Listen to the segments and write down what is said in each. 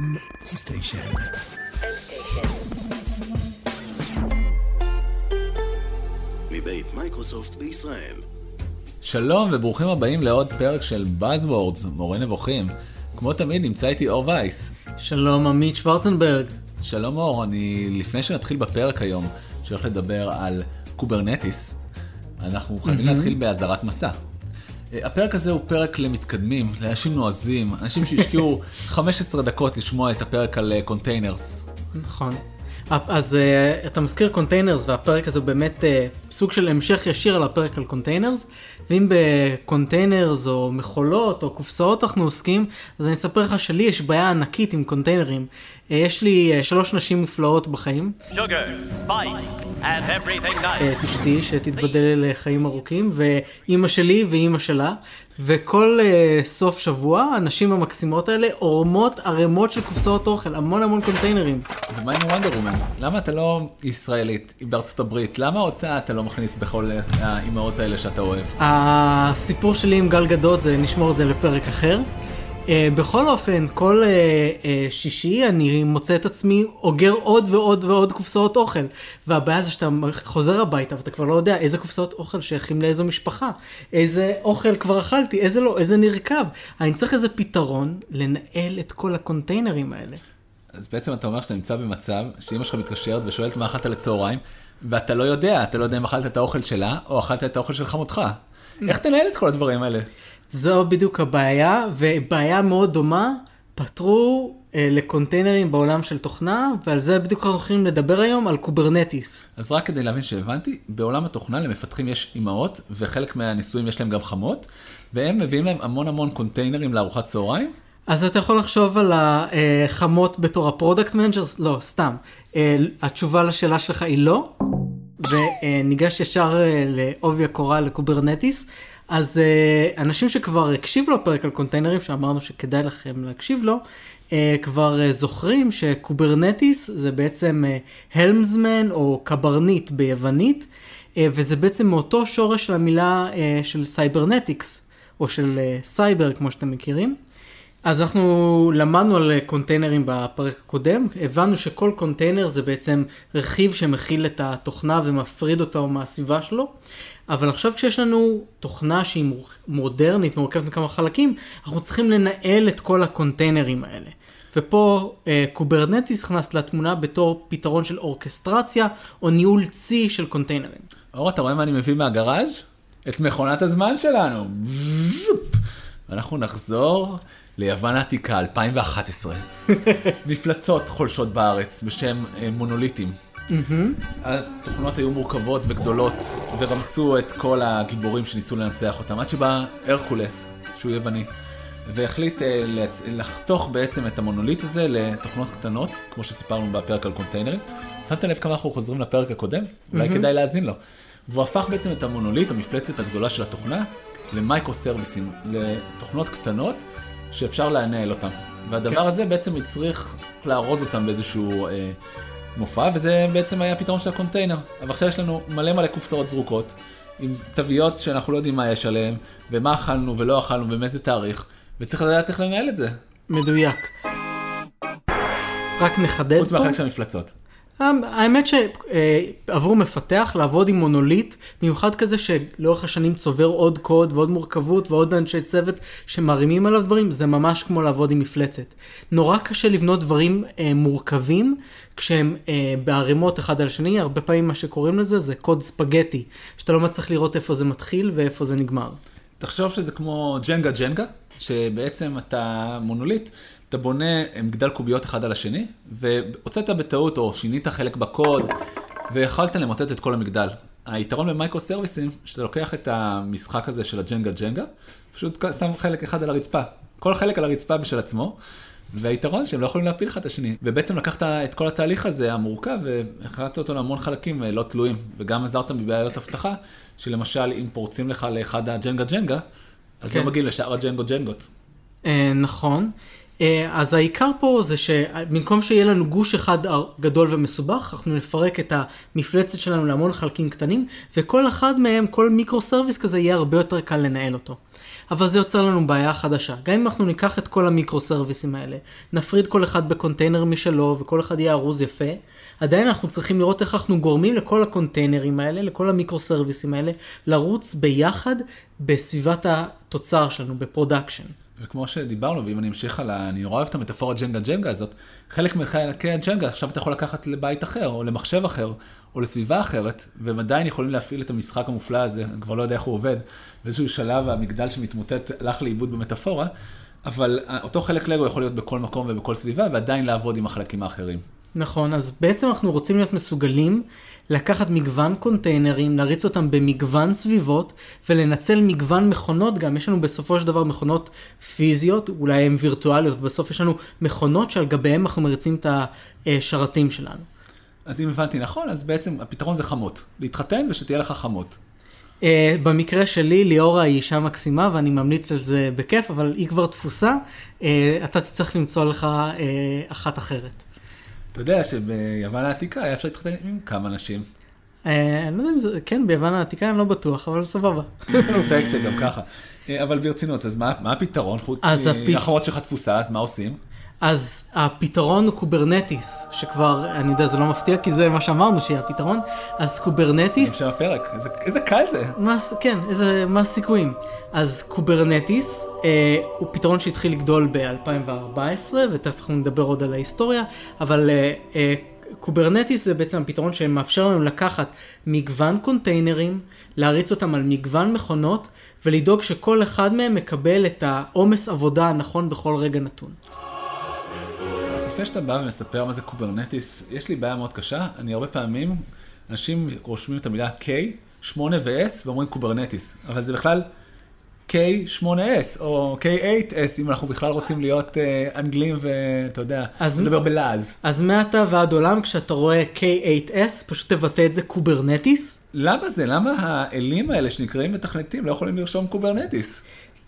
M station. מבית מייקרוסופט בישראל. שלום וברוכים הבאים לעוד פרק של Buzzwords, מורה נבוכים. כמו תמיד נמצא איתי אור וייס. שלום עמית שוורצנברג. שלום אור, אני לפני שנתחיל בפרק היום, שהולך לדבר על Kubernetes, אנחנו חייבים להתחיל באזהרת מסע. אה, הפרק הזה הוא פרק למתקדמים, לאנשים נועזים, אנשים שהשקיעו 15 דקות לשמוע את הפרק על containers. נכון. אז אה, אתה מזכיר containers והפרק הזה הוא באמת אה, סוג של המשך ישיר על הפרק על containers ואם ב containers או מכולות או קופסאות אנחנו עוסקים אז אני אספר לך שלי יש בעיה ענקית עם קונטיינרים. אה, יש לי אה, שלוש נשים מופלאות בחיים. sugar, spice, and everything nice. את אשתי שתיבדל לחיים ארוכים ואימא שלי ואימא שלה וכל אה, סוף שבוע הנשים המקסימות האלה עורמות ערימות של קופסאות אוכל המון המון קונטיינרים. ומה עם וונדר וומן? למה אתה לא ישראלית, היא בארצות הברית? למה אותה אתה לא מכניס בכל אה, האימהות האלה שאתה אוהב? הסיפור שלי עם גל גדות זה נשמור את זה לפרק אחר. Uh, בכל אופן, כל uh, uh, שישי אני מוצא את עצמי אוגר עוד ועוד ועוד קופסאות אוכל. והבעיה זה שאתה חוזר הביתה ואתה כבר לא יודע איזה קופסאות אוכל שייכים לאיזו משפחה. איזה אוכל כבר אכלתי, איזה לא, איזה נרקב. אני צריך איזה פתרון לנהל את כל הקונטיינרים האלה. אז בעצם אתה אומר שאתה נמצא במצב שאמא שלך מתקשרת ושואלת מה אכלת לצהריים, ואתה לא יודע, אתה לא יודע אם אכלת את האוכל שלה, או אכלת את האוכל של חמותך. איך תנהל את כל הדברים האלה? זו בדיוק הבעיה, ובעיה מאוד דומה, פתרו אה, לקונטיינרים בעולם של תוכנה, ועל זה בדיוק אנחנו הולכים לדבר היום, על Kubernetes. אז רק כדי להבין שהבנתי, בעולם התוכנה למפתחים יש אימהות, וחלק מהנשואים יש להם גם חמות, והם מביאים להם המון המון קונטיינרים לארוחת צהריים. אז אתה יכול לחשוב על החמות בתור ה product managers? לא, סתם. אה, התשובה לשאלה שלך היא לא, וניגש ישר אה, לעובי הקורה ל Kubernetes. אז אה, אנשים שכבר הקשיבו לפרק על קונטיינרים, שאמרנו שכדאי לכם להקשיב לו, אה, כבר אה, זוכרים ש Kubernetes זה בעצם helmsman אה, או קברניט ביוונית, אה, וזה בעצם מאותו שורש של המילה אה, של cybernetics, או של uh, סייבר כמו שאתם מכירים. אז אנחנו למדנו על קונטיינרים בפרק הקודם, הבנו שכל קונטיינר זה בעצם רכיב שמכיל את התוכנה ומפריד אותה מהסביבה שלו, אבל עכשיו כשיש לנו תוכנה שהיא מודרנית, מורכבת מכמה חלקים, אנחנו צריכים לנהל את כל הקונטיינרים האלה. ופה אה, Kubernetes נכנס לתמונה בתור פתרון של אורקסטרציה או ניהול צי של קונטיינרים. אור, אתה רואה מה אני מביא מהגראז'? את מכונת הזמן שלנו. אנחנו נחזור ליוון העתיקה, 2011. מפלצות חולשות בארץ בשם אה, מונוליטים. התוכנות היו מורכבות וגדולות, ורמסו את כל הגיבורים שניסו לנצח אותם, עד שבא הרקולס, שהוא יווני, והחליט אה, לחתוך בעצם את המונוליט הזה לתוכנות קטנות, כמו שסיפרנו בפרק על קונטיינרים. שמת לב כמה אנחנו חוזרים לפרק הקודם? אולי כדאי להאזין לו. והוא הפך בעצם את המונוליט, המפלצת הגדולה של התוכנה, למייקרו סרוויסים, לתוכנות קטנות שאפשר לנהל אותן. והדבר הזה בעצם הצריך לארוז אותם באיזשהו אה, מופע, וזה בעצם היה הפתרון של הקונטיינר. אבל עכשיו יש לנו מלא מלא קופסאות זרוקות, עם תוויות שאנחנו לא יודעים מה יש עליהן, ומה אכלנו ולא אכלנו ומאיזה תאריך, וצריך לדעת איך לנהל את זה. מדויק. רק נחדד פה. חוץ מהחלק של המפלצות. האמת שעבור מפתח לעבוד עם מונוליט, מיוחד כזה שלאורך השנים צובר עוד קוד ועוד מורכבות ועוד אנשי צוות שמרימים עליו דברים, זה ממש כמו לעבוד עם מפלצת. נורא קשה לבנות דברים אה, מורכבים כשהם אה, בערימות אחד על השני, הרבה פעמים מה שקוראים לזה זה קוד ספגטי, שאתה לא מצליח לראות איפה זה מתחיל ואיפה זה נגמר. תחשוב שזה כמו ג'נגה ג'נגה, שבעצם אתה מונוליט. אתה בונה מגדל קוביות אחד על השני, והוצאת בטעות או שינית חלק בקוד, ויכולת למוטט את כל המגדל. היתרון במייקרו סרוויסים, שאתה לוקח את המשחק הזה של הג'נגה ג'נגה, פשוט שם חלק אחד על הרצפה. כל חלק על הרצפה בשל עצמו, והיתרון שהם לא יכולים להפיל אחד את השני. ובעצם לקחת את כל התהליך הזה המורכב, והחלטת אותו להמון חלקים לא תלויים, וגם עזרת מבעיות אבטחה, שלמשל אם פורצים לך לאחד הג'נגה ג'נגה, אז כן. לא מגיעים לשאר הג'נגו ג'נגות. אה, נכון. אז העיקר פה זה שבמקום שיהיה לנו גוש אחד גדול ומסובך, אנחנו נפרק את המפלצת שלנו להמון חלקים קטנים, וכל אחד מהם, כל micro service כזה יהיה הרבה יותר קל לנהל אותו. אבל זה יוצר לנו בעיה חדשה. גם אם אנחנו ניקח את כל המיקרו סרוויסים האלה, נפריד כל אחד בקונטיינר משלו, וכל אחד יהיה ארוז יפה, עדיין אנחנו צריכים לראות איך אנחנו גורמים לכל הקונטיינרים האלה, לכל המיקרו סרוויסים האלה, לרוץ ביחד בסביבת התוצר שלנו, ב production. וכמו שדיברנו, ואם אני אמשיך על ה... אני נורא אוהב את המטאפורה ג'נגה ג'נגה הזאת, חלק מחלקי הג'נגה עכשיו אתה יכול לקחת לבית אחר, או למחשב אחר, או לסביבה אחרת, והם עדיין יכולים להפעיל את המשחק המופלא הזה, אני כבר לא יודע איך הוא עובד, באיזשהו שלב המגדל שמתמוטט הלך לאיבוד במטאפורה, אבל אותו חלק לגו יכול להיות בכל מקום ובכל סביבה, ועדיין לעבוד עם החלקים האחרים. נכון, אז בעצם אנחנו רוצים להיות מסוגלים לקחת מגוון קונטיינרים, להריץ אותם במגוון סביבות ולנצל מגוון מכונות גם. יש לנו בסופו של דבר מכונות פיזיות, אולי הן וירטואליות, בסוף יש לנו מכונות שעל גביהן אנחנו מריצים את השרתים שלנו. אז אם הבנתי נכון, אז בעצם הפתרון זה חמות. להתחתן ושתהיה לך חמות. Uh, במקרה שלי, ליאורה היא אישה מקסימה ואני ממליץ על זה בכיף, אבל היא כבר תפוסה, uh, אתה תצטרך למצוא לך uh, אחת אחרת. אתה יודע שביוון העתיקה היה אפשר להתחתן עם כמה נשים. אה, אני לא יודע אם זה, כן, ביוון העתיקה אני לא בטוח, אבל סבבה. יש לנו fact שגם ככה. אה, אבל ברצינות, אז מה, הפתרון? חוץ מהאחרות שלך תפוסה, אז מה עושים? אז הפתרון הוא Kubernetes, שכבר, אני יודע, זה לא מפתיע, כי זה מה שאמרנו שיהיה הפתרון. אז Kubernetes... זה הפרק, איזה, איזה קל זה. מה, כן, איזה, מה הסיכויים. אז Kubernetes אה, הוא פתרון שהתחיל לגדול ב-2014, ותכף אנחנו נדבר עוד על ההיסטוריה, אבל אה, אה, Kubernetes זה בעצם הפתרון שמאפשר לנו לקחת מגוון קונטיינרים, להריץ אותם על מגוון מכונות, ולדאוג שכל אחד מהם מקבל את העומס עבודה הנכון בכל רגע נתון. לפני שאתה בא ומספר מה זה Kubernetes, יש לי בעיה מאוד קשה. אני הרבה פעמים, אנשים רושמים את המילה K, 8 ו-S ואומרים Kubernetes, אבל זה בכלל K8S או K8S, אם אנחנו בכלל רוצים להיות uh, אנגלים ואתה יודע, נדבר בלעז. אז מעתה ועד עולם, כשאתה רואה K8S, פשוט תבטא את זה Kubernetes. למה זה? למה האלים האלה שנקראים מתכנתים לא יכולים לרשום Kubernetes?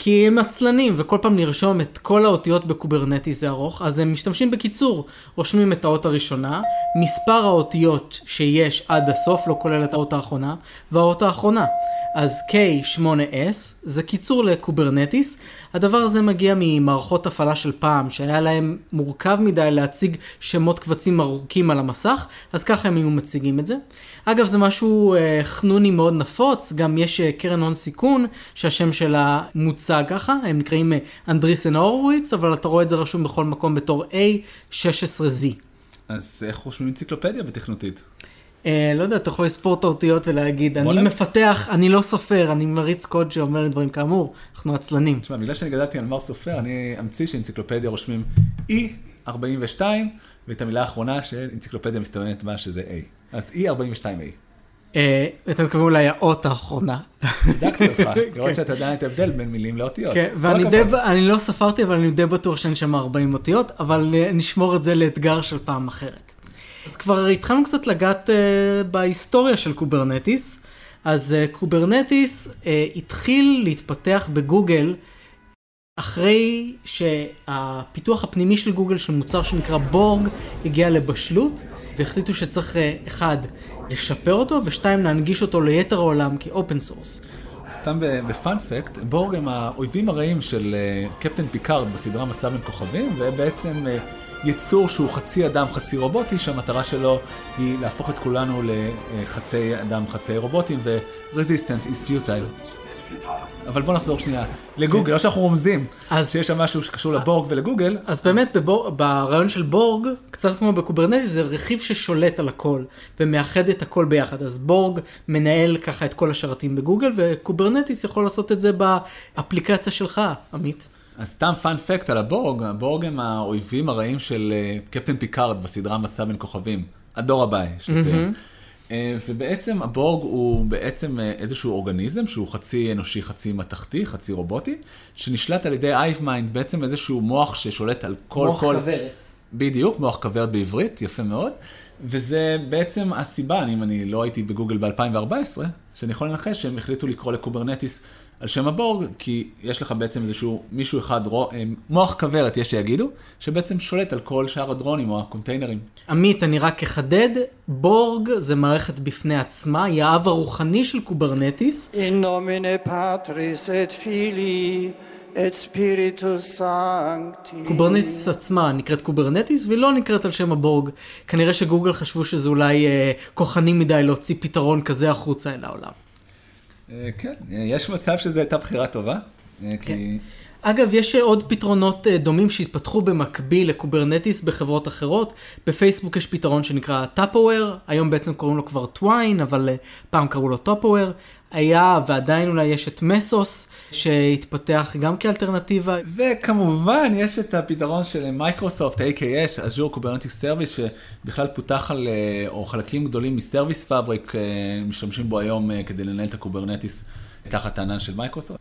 כי הם עצלנים, וכל פעם לרשום את כל האותיות ב Kubernetes זה ארוך, אז הם משתמשים בקיצור. רושמים את האות הראשונה, מספר האותיות שיש עד הסוף, לא כולל את האות האחרונה, והאות האחרונה. אז K8S זה קיצור ל Kubernetes. הדבר הזה מגיע ממערכות הפעלה של פעם, שהיה להם מורכב מדי להציג שמות קבצים ארוכים על המסך, אז ככה הם היו מציגים את זה. אגב, זה משהו אה, חנוני מאוד נפוץ, גם יש אה, קרן הון סיכון, שהשם שלה מוצג ככה, הם נקראים אה, Andreessen Horowitz, אבל אתה רואה את זה רשום בכל מקום בתור A16Z. אז איך רושמים אנציקלופדיה בתכנותית? אה, לא יודע, אתה יכול לספור את האותיות ולהגיד, אני להם. מפתח, אני לא סופר, אני מריץ קוד שאומר דברים כאמור, אנחנו עצלנים. תשמע, בגלל שאני גדלתי על מר סופר, אני אמציא שאנציקלופדיה רושמים E42, ואת המילה האחרונה של אנציקלופדיה מסתמנת בה שזה A. אז E42A. אה, אתה מתכוון אולי האות האחרונה. בדקתי אותך, לראות שאתה יודע את ההבדל בין מילים לאותיות. כן, ואני לא ספרתי, אבל אני די בטוח שאני שם 40 אותיות, אבל אה, נשמור את זה לאתגר של פעם אחרת. אז כבר התחלנו קצת לגעת uh, בהיסטוריה של Kubernetes. אז uh, Kubernetes uh, התחיל להתפתח בגוגל אחרי שהפיתוח הפנימי של גוגל של מוצר שנקרא בורג הגיע לבשלות והחליטו שצריך uh, אחד לשפר אותו ושתיים להנגיש אותו ליתר העולם כ open source. סתם ב fun fact, בורג הם האויבים הרעים של קפטן פיקארד בסדרה מסע בין כוכבים ובעצם יצור שהוא חצי אדם, חצי רובוטי, שהמטרה שלו היא להפוך את כולנו לחצי אדם, חצי רובוטים, ו- resistance is futile. אבל בוא נחזור שנייה לגוגל, לא שאנחנו רומזים אז, שיש שם משהו שקשור לבורג ולגוגל. אז באמת בבור, ברעיון של בורג, קצת כמו ב Kubernetes, זה רכיב ששולט על הכל ומאחד את הכל ביחד. אז בורג מנהל ככה את כל השרתים בגוגל, ו Kubernetes יכול לעשות את זה באפליקציה שלך, עמית. אז סתם fun fact על הבורג, הבורג הם האויבים הרעים של אה, קפטן פיקארד בסדרה מסע בין כוכבים. הדור הבא, יש לציין. Mm-hmm. ובעצם הבורג הוא בעצם אה, איזשהו אורגניזם שהוא חצי אנושי, חצי מתכתי, חצי רובוטי, שנשלט על ידי hive mind, בעצם איזשהו מוח ששולט על כל... מוח כל... כוורת. בדיוק, מוח כוורת בעברית, יפה מאוד. וזה בעצם הסיבה, אם אני לא הייתי בגוגל ב-2014, שאני יכול לנחש שהם החליטו לקרוא ל Kubernetes על שם הבורג, כי יש לך בעצם איזשהו מישהו אחד, אה, מוח כוורת, יש שיגידו, שבעצם שולט על כל שאר הדרונים או הקונטיינרים. עמית, אני רק אחדד, בורג זה מערכת בפני עצמה, היא האב הרוחני של Kubernetes, In nomine Patris et Filii et Spiritus Sancti. Kubernetes עצמה נקראת Kubernetes והיא לא נקראת על שם הבורג. כנראה שגוגל חשבו שזה אולי אה, כוחני מדי להוציא פתרון כזה החוצה אל העולם. אה, כן, אה, יש מצב שזו הייתה בחירה טובה, אה, כן. כי... אגב, יש עוד פתרונות דומים שהתפתחו במקביל ל Kubernetes בחברות אחרות. בפייסבוק יש פתרון שנקרא Tupperware, היום בעצם קוראים לו כבר Twine, אבל פעם קראו לו Tupperware. היה ועדיין אולי יש את Mesos, שהתפתח גם כאלטרנטיבה. וכמובן יש את הפתרון של מייקרוסופט, AKS, Azure Kubernetes Service, שבכלל פותח על, אה, או חלקים גדולים מ Service Fabric, אה, משתמשים בו היום אה, כדי לנהל את ה Kubernetes תחת הענן של מייקרוסופט.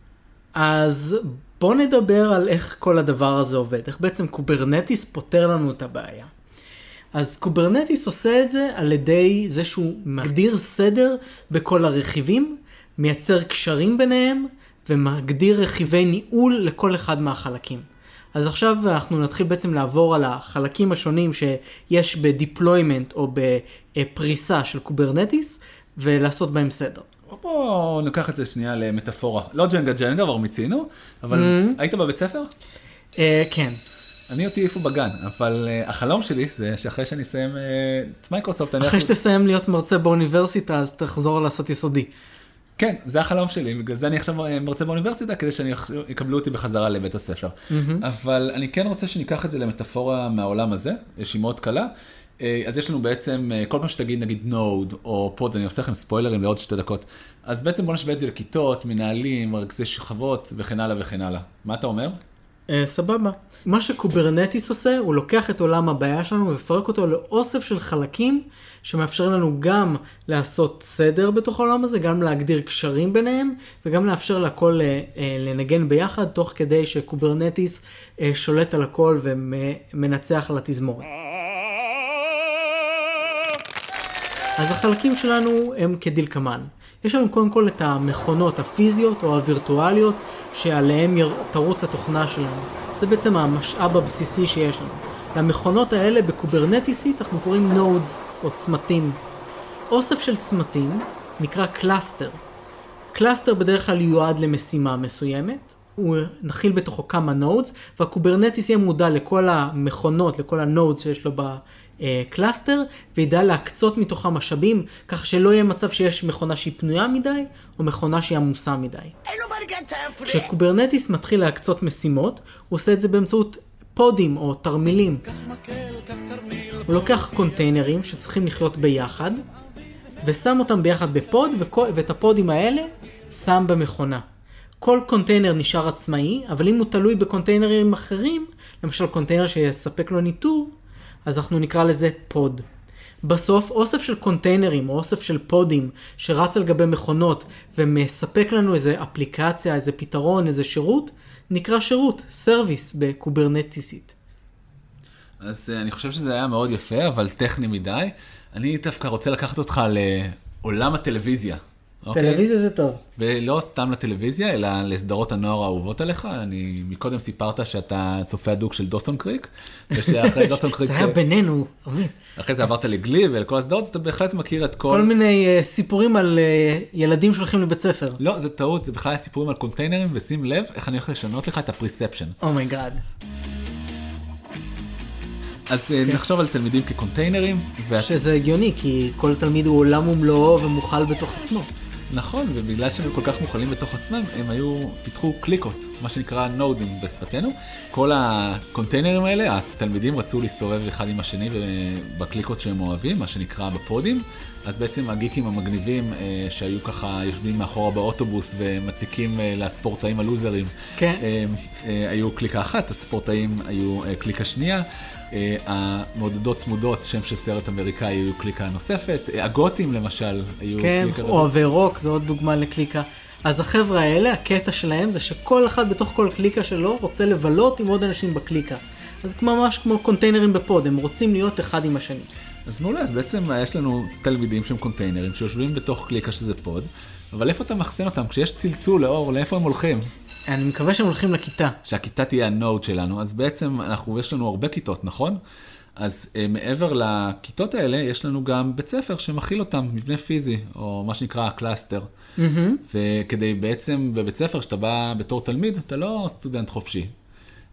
אז בואו נדבר על איך כל הדבר הזה עובד, איך בעצם Kubernetes פותר לנו את הבעיה. אז Kubernetes עושה את זה על ידי זה שהוא מגדיר סדר בכל הרכיבים, מייצר קשרים ביניהם ומגדיר רכיבי ניהול לכל אחד מהחלקים. אז עכשיו אנחנו נתחיל בעצם לעבור על החלקים השונים שיש ב deployment או בפריסה של Kubernetes ולעשות בהם סדר. בואו ניקח את זה שנייה למטאפורה, לא ג'נגה ג'נגה, כבר מיצינו, אבל Mm-hmm. היית בבית ספר? אה, כן. אני אותי העיפו בגן, אבל אה, החלום שלי זה שאחרי שאני אסיים אה, את מייקרוסופט, אני... אחרי שתסיים להיות מרצה באוניברסיטה, אז תחזור לעשות יסודי. כן, זה החלום שלי, בגלל זה אני עכשיו אה, מרצה באוניברסיטה, כדי שיקבלו אותי בחזרה לבית הספר. אבל אני כן רוצה שניקח את זה למטאפורה מהעולם הזה, שהיא מאוד קלה. אה, אז יש לנו בעצם, אה, כל פעם שתגיד נגיד node או pod, אני עושה לכם ספוילרים לעוד שתי דקות, אז בעצם בוא נשווה את זה לכיתות, מנהלים, רכזי שכבות וכן הלאה וכן הלאה. מה אתה אומר? אה, סבבה. מה ש Kubernetes עושה, הוא לוקח את עולם הבעיה שלנו ומפרק אותו לאוסף של חלקים שמאפשרים לנו גם לעשות סדר בתוך העולם הזה, גם להגדיר קשרים ביניהם, וגם לאפשר לכל אה, אה, לנגן ביחד, תוך כדי ש Kubernetes שולט על הכל ומנצח על התזמורת. אז החלקים שלנו הם כדלקמן. יש לנו קודם כל את המכונות הפיזיות או הווירטואליות שעליהן תרוץ התוכנה שלנו. זה בעצם המשאב הבסיסי שיש לנו. למכונות האלה בקוברנטיסית אנחנו קוראים nodes או צמתים. אוסף של צמתים נקרא cluster. cluster בדרך כלל יועד למשימה מסוימת, הוא יכיל בתוכו כמה nodes, וה Kubernetes יהיה מודע לכל המכונות, לכל ה nodes שיש לו ב cluster, וידע להקצות מתוכה משאבים, כך שלא יהיה מצב שיש מכונה שהיא פנויה מדי, או מכונה שהיא עמוסה מדי. כש Kubernetes מתחיל להקצות משימות, הוא עושה את זה באמצעות פודים או תרמילים. הוא לוקח קונטיינרים שצריכים לחיות ביחד, ושם אותם ביחד ב pod, וכל, ואת הפודים האלה שם במכונה. כל קונטיינר נשאר עצמאי, אבל אם הוא תלוי בקונטיינרים אחרים, למשל קונטיינר שיספק לו ניטור, אז אנחנו נקרא לזה pod. בסוף אוסף של קונטיינרים או אוסף של פודים שרץ על גבי מכונות ומספק לנו איזה אפליקציה, איזה פתרון, איזה שירות, נקרא שירות, service בקוברנטיסית. אז אה, אני חושב שזה היה מאוד יפה, אבל טכני מדי. אני דווקא רוצה לקחת אותך לעולם הטלוויזיה. אוקיי? טלוויזיה זה טוב. ולא סתם לטלוויזיה, אלא לסדרות הנוער האהובות עליך. אני מקודם סיפרת שאתה צופה הדוק של Dawson's Creek, ושאחרי Dawson's Creek, זה היה בינינו, עמית. אחרי זה עברת ל Glee ולכל הסדרות, אז אתה בהחלט מכיר את כל... כל מיני אה, סיפורים על אה, ילדים שהולכים לבית ספר. לא, זה טעות, זה בכלל סיפורים על קונטיינרים, ושים לב איך אני הולך לשנות לך את ה perception. oh my god. אז כן. נחשוב על תלמידים כקונטיינרים, ואת... שזה הגיוני, כי כל תלמיד הוא עולם ומלואו ומוכל בתוך עצמו. נכון, ובגלל שהם היו כל כך מוכלים בתוך עצמם, הם היו, פיתחו קליקות, מה שנקרא נודים בשפתנו. כל הקונטיינרים האלה, התלמידים רצו להסתובב אחד עם השני בקליקות שהם אוהבים, מה שנקרא בפודים. אז בעצם הגיקים המגניבים אה, שהיו ככה יושבים מאחורה באוטובוס ומציקים אה, לספורטאים הלוזרים, כן. אה, אה, היו קליקה אחת, הספורטאים היו אה, קליקה שנייה. אה, המעודדות צמודות, שם של סרט אמריקאי, היו קליקה נוספת. אה, הגותים למשל, היו כן, קליקה... רביעית. אוהבי רוק, זו עוד דוגמה לקליקה. אז החבר'ה האלה, הקטע שלהם זה שכל אחד בתוך כל קליקה שלו רוצה לבלות עם עוד אנשים בקליקה. אז ממש כמו קונטיינרים ב pod, הם רוצים להיות אחד עם השני. אז מעולה, אז בעצם יש לנו תלמידים שהם קונטיינרים שיושבים בתוך קליקה שזה pod, אבל איפה אתה מאחסן אותם? כשיש צלצול לאור, לאיפה הם הולכים? אני מקווה שהם הולכים לכיתה. שהכיתה תהיה ה node שלנו, אז בעצם אנחנו, יש לנו הרבה כיתות, נכון? אז אה, מעבר לכיתות האלה, יש לנו גם בית ספר שמכיל אותם, מבנה פיזי, או מה שנקרא cluster. וכדי בעצם, בבית ספר, כשאתה בא בתור תלמיד, אתה לא סטודנט חופשי.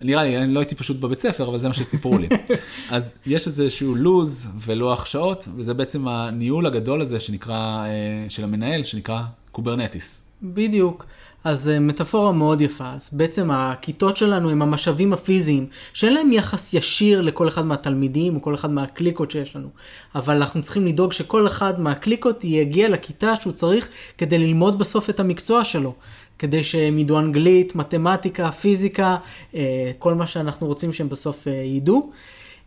נראה לי, אני לא הייתי פשוט בבית ספר, אבל זה מה שסיפרו לי. אז יש איזשהו לוז ולוח שעות, וזה בעצם הניהול הגדול הזה שנקרא, אה, של המנהל, שנקרא Kubernetes. בדיוק. אז אה, מטאפורה מאוד יפה. אז בעצם הכיתות שלנו הם המשאבים הפיזיים, שאין להם יחס ישיר לכל אחד מהתלמידים או כל אחד מהקליקות שיש לנו. אבל אנחנו צריכים לדאוג שכל אחד מהקליקות יגיע לכיתה שהוא צריך כדי ללמוד בסוף את המקצוע שלו. כדי שהם ידעו אנגלית, מתמטיקה, פיזיקה, אה, כל מה שאנחנו רוצים שהם בסוף אה, ידעו.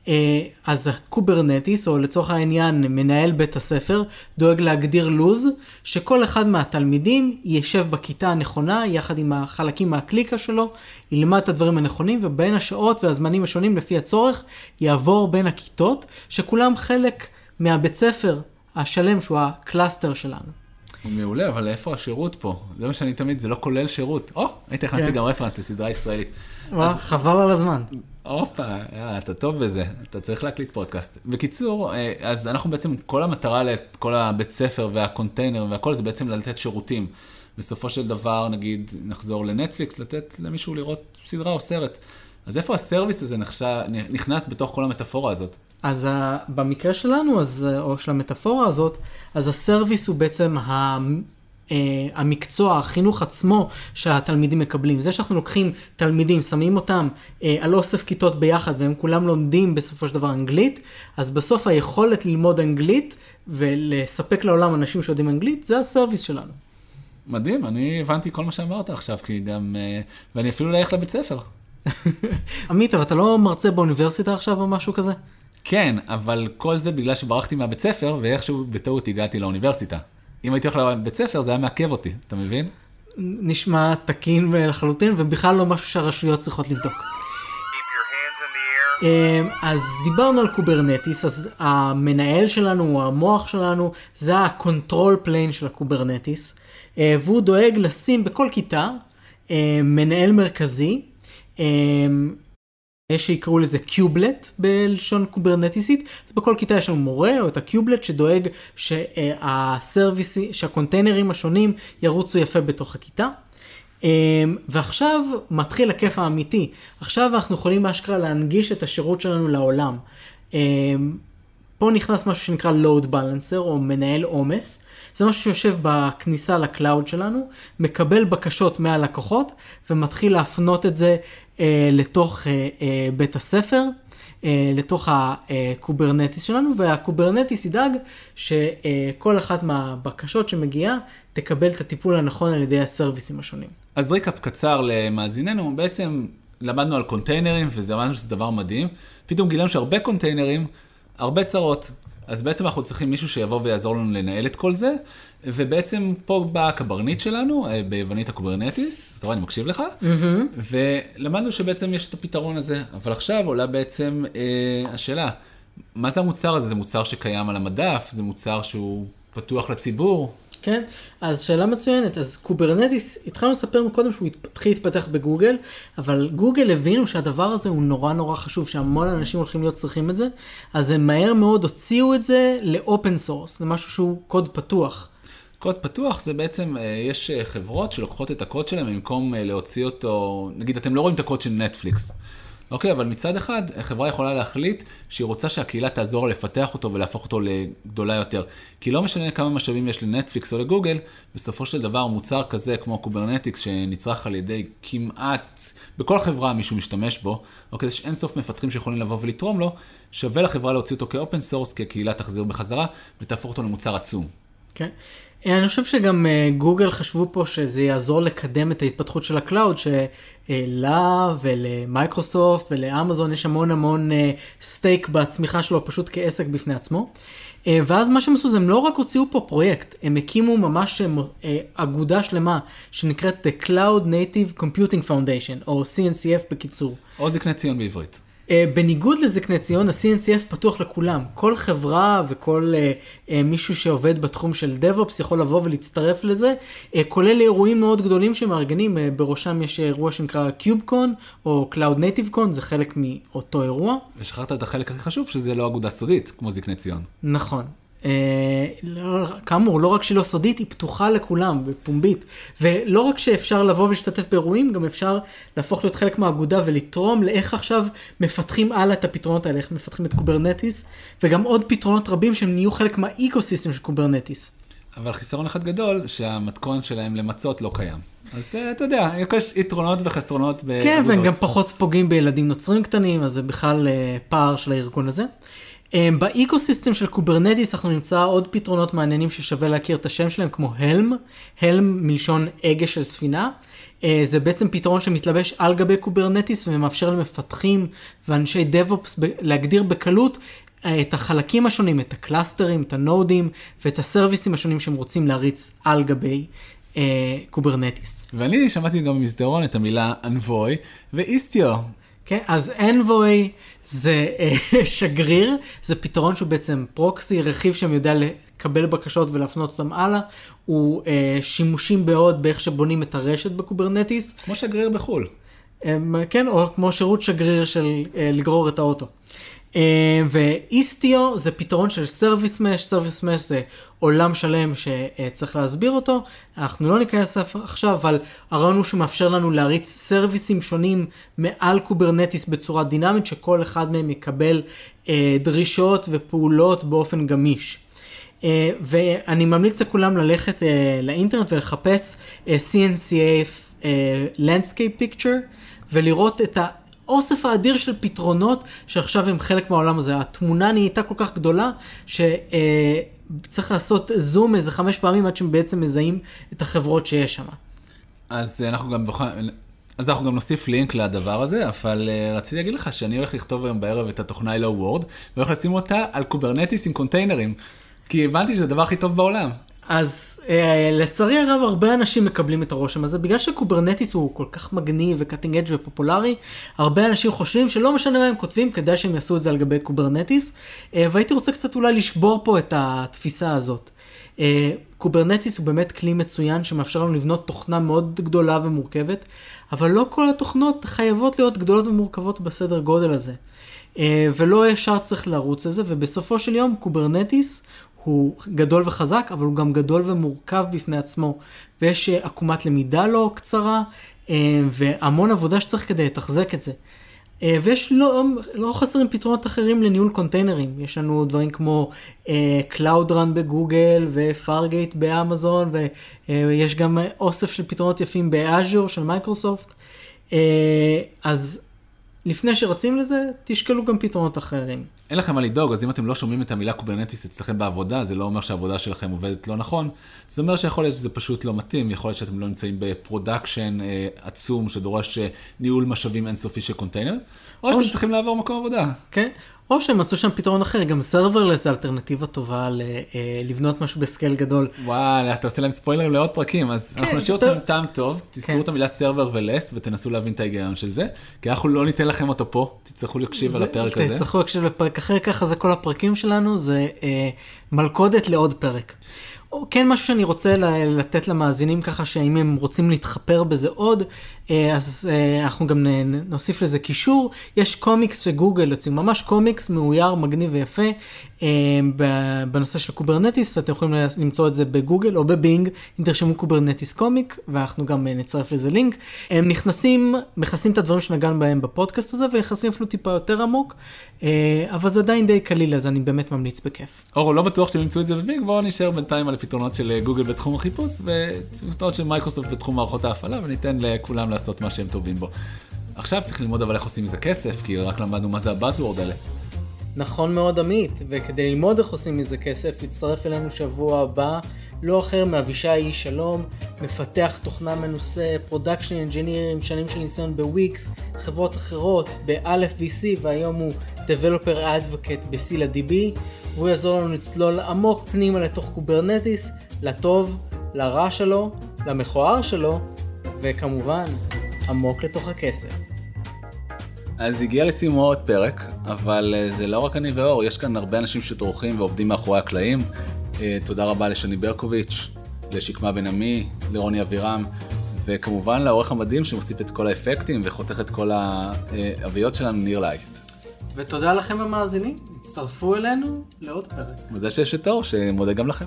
אה, אז ה Kubernetes, או לצורך העניין מנהל בית הספר, דואג להגדיר לוז, שכל אחד מהתלמידים יישב בכיתה הנכונה, יחד עם החלקים מהקליקה שלו, ילמד את הדברים הנכונים, ובין השעות והזמנים השונים לפי הצורך, יעבור בין הכיתות, שכולם חלק מהבית ספר השלם שהוא הקלאסטר שלנו. מעולה, אבל איפה השירות פה? זה מה שאני תמיד, זה לא כולל שירות. או, היית הכנסתי כן. גם reference לסדרה ישראלית. וואו, חבל על הזמן. הופה, אה, אתה טוב בזה, אתה צריך להקליט פודקאסט. בקיצור, אה, אז אנחנו בעצם, כל המטרה לכל הבית ספר והקונטיינר והכל זה בעצם לתת שירותים. בסופו של דבר, נגיד, נחזור לנטפליקס, לתת למישהו לראות סדרה או סרט. אז איפה ה service הזה נכנס בתוך כל המטאפורה הזאת? אז ה, במקרה שלנו, אז, אה, או של המטאפורה הזאת, אז הסרוויס הוא בעצם ה, אה, המקצוע, החינוך עצמו שהתלמידים מקבלים. זה שאנחנו לוקחים תלמידים, שמים אותם אה, על אוסף כיתות ביחד והם כולם לומדים בסופו של דבר אנגלית, אז בסוף היכולת ללמוד אנגלית ולספק לעולם אנשים שיודעים אנגלית, זה הסרוויס שלנו. מדהים, אני הבנתי כל מה שאמרת עכשיו, כי גם, אה, ואני אפילו לא אלך לבית ספר. עמית, אבל אתה לא מרצה באוניברסיטה עכשיו או משהו כזה? כן, אבל כל זה בגלל שברחתי מהבית ספר, ואיכשהו בטעות הגעתי לאוניברסיטה. אם הייתי הולך לבית ספר, זה היה מעכב אותי, אתה מבין? נשמע תקין לחלוטין, ובכלל לא משהו שהרשויות צריכות לבדוק. אמ, אז דיברנו על Kubernetes, אז המנהל שלנו, או המוח שלנו, זה ה control plane של ה Kubernetes, אה, והוא דואג לשים בכל כיתה אה, מנהל מרכזי, אה, יש שיקראו לזה קיובלט בלשון קוברנטיסית, אז בכל כיתה יש לנו מורה או את הקיובלט שדואג שהסרוויסי, שהקונטיינרים השונים ירוצו יפה בתוך הכיתה. אמ, ועכשיו מתחיל הכיף האמיתי. עכשיו אנחנו יכולים אשכרה להנגיש את השירות שלנו לעולם. אמ, פה נכנס משהו שנקרא load balancer או מנהל עומס. זה משהו שיושב בכניסה ל cloud שלנו, מקבל בקשות מהלקוחות ומתחיל להפנות את זה לתוך אה, אה, בית הספר, אה, לתוך ה Kubernetes שלנו, וה Kubernetes ידאג שכל אחת מהבקשות שמגיעה תקבל את הטיפול הנכון על ידי הסרוויסים השונים. אז recap קצר למאזיננו, בעצם למדנו על קונטיינרים, וזה אמרנו שזה דבר מדהים. פתאום גילינו שהרבה קונטיינרים, הרבה צרות. אז בעצם אנחנו צריכים מישהו שיבוא ויעזור לנו לנהל את כל זה, ובעצם פה באה הקברניט שלנו, אה, ביוונית ה Kubernetes, אתה רואה, אני מקשיב לך, mm-hmm. ולמדנו שבעצם יש את הפתרון הזה, אבל עכשיו עולה בעצם אה, השאלה, מה זה המוצר הזה? זה מוצר שקיים על המדף? זה מוצר שהוא פתוח לציבור? כן, אז שאלה מצוינת. אז Kubernetes, התחלנו לספר קודם שהוא התחיל להתפתח בגוגל, אבל גוגל הבינו שהדבר הזה הוא נורא נורא חשוב, שהמון אנשים הולכים להיות צריכים את זה, אז הם מהר מאוד הוציאו את זה ל open source, למשהו שהוא קוד פתוח. קוד פתוח זה בעצם, אה, יש אה, חברות שלוקחות את הקוד שלהם במקום אה, להוציא אותו, נגיד אתם לא רואים את הקוד של נטפליקס. אוקיי, אבל מצד אחד, חברה יכולה להחליט שהיא רוצה שהקהילה תעזור לפתח אותו ולהפוך אותו לגדולה יותר. כי לא משנה כמה משאבים יש לנטפליקס או לגוגל, בסופו של דבר מוצר כזה כמו Kubernetes שנצרך על ידי כמעט, בכל חברה מישהו משתמש בו, אוקיי, יש אינסוף מפתחים שיכולים לבוא ולתרום לו, שווה לחברה להוציא אותו כ open source, כי הקהילה תחזיר בחזרה ותהפוך אותו למוצר עצום. כן. אני חושב שגם אה, גוגל חשבו פה שזה יעזור לקדם את ההתפתחות של ה cloud, שלה ולמייקרוסופט ולאמזון יש המון המון stake בצמיחה שלו פשוט כעסק בפני עצמו. אה, ואז מה שהם עשו זה הם לא רק הוציאו פה פרויקט, הם הקימו ממש אה, אגודה שלמה שנקראת The Cloud Native Computing Foundation, או CNCF בקיצור. או זקני ציון בעברית. אה, בניגוד לזקני ציון, ה-CNCF פתוח לכולם. כל חברה וכל אה, אה, מישהו שעובד בתחום של DevOps יכול לבוא ולהצטרף לזה, אה, כולל אירועים מאוד גדולים שמארגנים, אה, בראשם יש אירוע שנקרא QubeCon או Cloud Native Con, זה חלק מאותו אירוע. ושכחת את החלק הכי חשוב, שזה לא אגודה סודית, כמו זקני ציון. נכון. אה, לא- כאמור, לא רק שהיא לא סודית, היא פתוחה לכולם ופומבית. ולא רק שאפשר לבוא ולהשתתף באירועים, גם אפשר להפוך להיות חלק מהאגודה ולתרום לאיך עכשיו מפתחים הלאה את הפתרונות האלה, איך מפתחים את Kubernetes, וגם עוד פתרונות רבים שהם נהיו חלק מה ecosystem של Kubernetes. אבל חיסרון אחד גדול, שהמתכון שלהם למצות לא קיים. אז אה, אתה יודע, יש יתרונות וחסרונות באגודות. כן, והם גם פחות פוגעים בילדים נוצרים קטנים, אז זה בכלל אה, פער של הארגון הזה. אה, ב ecosystem של Kubernetes אנחנו נמצא עוד פתרונות מעניינים ששווה להכיר את השם שלהם, כמו Helm, Helm מלשון הגה של ספינה. אה, זה בעצם פתרון שמתלבש על גבי Kubernetes ומאפשר למפתחים ואנשי DevOps להגדיר בקלות אה, את החלקים השונים, את הקלאסטרים, את הנודים ואת הסרוויסים השונים שהם רוצים להריץ על גבי אה, Kubernetes. ואני שמעתי גם במסדרון את המילה Envoy ו Istio. כן, אז Envoy זה אה, שגריר, זה פתרון שהוא בעצם proxy, רכיב שיודע לקבל בקשות ולהפנות אותם הלאה. הוא אה, שימושי מאוד באיך שבונים את הרשת ב Kubernetes. כמו שגריר בחו"ל. הם, כן, או כמו שירות שגריר של אה, לגרור את האוטו. אה, ו Istio זה פתרון של service mesh, service mesh זה עולם שלם שצריך להסביר אותו. אנחנו לא ניכנס עכשיו, אבל הרעיון הוא שהוא מאפשר לנו להריץ סרוויסים שונים מעל Kubernetes בצורה דינמית, שכל אחד מהם יקבל אה, דרישות ופעולות באופן גמיש. אה, ואני ממליץ לכולם ללכת אה, לאינטרנט ולחפש אה, CNCF Landscape Picture ולראות את האוסף האדיר של פתרונות שעכשיו הם חלק מהעולם הזה. התמונה נהייתה כל כך גדולה שצריך אה, לעשות זום איזה חמש פעמים עד שהם בעצם מזהים את החברות שיש שם. אז אנחנו גם. אז אנחנו גם נוסיף לינק לדבר הזה, אבל אה, רציתי להגיד לך שאני הולך לכתוב היום בערב את התוכנה Hello World, והולך לשים אותה על Kubernetes עם קונטיינרים. כי הבנתי שזה הדבר הכי טוב בעולם. אז אה, לצערי הרב הרבה אנשים מקבלים את הרושם הזה בגלל ש Kubernetes הוא כל כך מגניב ו cutting edge ופופולרי הרבה אנשים חושבים שלא משנה מה הם כותבים כדאי שהם יעשו את זה על גבי Kubernetes אה, והייתי רוצה קצת אולי לשבור פה את התפיסה הזאת. אה, Kubernetes הוא באמת כלי מצוין שמאפשר לנו לבנות תוכנה מאוד גדולה ומורכבת אבל לא כל התוכנות חייבות להיות גדולות ומורכבות בסדר גודל הזה. אה, ולא ישר צריך לרוץ לזה ובסופו של יום Kubernetes הוא גדול וחזק, אבל הוא גם גדול ומורכב בפני עצמו. ויש אה, עקומת למידה לא קצרה, אה, והמון עבודה שצריך כדי לתחזק את זה. אה, ויש לא, לא חסרים פתרונות אחרים לניהול קונטיינרים. יש לנו דברים כמו Cloud Run בגוגל ו Fargate באמזון, ויש גם אוסף של פתרונות יפים ב Azure של מייקרוסופט. אז לפני שרצים לזה, תשקלו גם פתרונות אחרים. אין לכם מה לדאוג, אז אם אתם לא שומעים את המילה Kubernetes אצלכם בעבודה, זה לא אומר שהעבודה שלכם עובדת לא נכון, זה אומר שיכול להיות שזה פשוט לא מתאים, יכול להיות שאתם לא נמצאים ב production אה, עצום שדורש אה, ניהול משאבים אינסופי של קונטיינר, או או שאתם ש- צריכים לעבור מקום עבודה. כן? או שהם מצאו שם פתרון אחר, גם serverless זה אלטרנטיבה טובה ל- אה, לבנות משהו ב scale גדול. וואלה, אתה עושה להם ספוילרים לעוד פרקים, אז אנחנו נשאיר. אתכם טעם טוב, תזכרו כן. את המילה serverless ותנסו להבין את ההיגיון של זה, כי אנחנו לא ניתן לכם אותו פה, תצטרכו להקשיב על הפרק הזה. תצטרכו להקשיב לפרק אחר, ככה זה כל הפרקים שלנו, זה אה, מלכודת לעוד פרק. כן משהו שאני רוצה לתת למאזינים ככה שאם הם רוצים להתחפר בזה עוד, אה, אז אה, אנחנו גם נוסיף לזה קישור. יש קומיקס שגוגל מוציאים, ממש קומיקס מאויר, מגניב ויפה, בנושא של Kubernetes, אתם יכולים למצוא את זה בגוגל או בבינג, אם תרשמו Kubernetes comic, ואנחנו גם אה, נצרף לזה לינק. הם נכנסים, מכסים את הדברים שנגענו בהם בפודקאסט הזה, ונכנסים אפילו טיפה יותר עמוק, אה, אבל זה עדיין די קליל, אז אני באמת ממליץ בכיף. אור, לא בטוח שהם ימצאו את זה בבינג, בואו נשאיר בינתיים על הפתרונות של אה, גוגל בתחום החיפוש, ופתרונות של מייקרוסופט בתחום מערכות ההפעלה, וניתן לכולם לעשות מה שהם טובים בו. עכשיו צריך ללמוד אבל איך עושים מזה כסף, כי רק למדנו מה זה ה buzzword האלה. נכון מאוד עמית, וכדי ללמוד איך עושים מזה כסף, יצטרף אלינו שבוע הבא, לא אחר מאבישי איש שלום, מפתח תוכנה מנוסה, production engineer עם שנים של ניסיון בוויקס, חברות אחרות, ב Aleph VC, והיום הוא Developer Advocate ב Scylla DB, והוא יעזור לנו לצלול עמוק פנימה לתוך Kubernetes, לטוב, לרע שלו, למכוער שלו, וכמובן, עמוק לתוך הכסף. אז הגיע לסיומו עוד פרק, אבל אה, זה לא רק אני ואור, יש כאן הרבה אנשים שטורחים ועובדים מאחורי הקלעים. אה, תודה רבה לשני ברקוביץ', לשקמה בן עמי, לרוני אבירם, וכמובן לעורך המדהים שמוסיף את כל האפקטים וחותך את כל האביות שלנו, ניר לייסט. ותודה לכם המאזינים, הצטרפו אלינו לעוד פרק. וזה שיש את אור, שמודה גם לכם.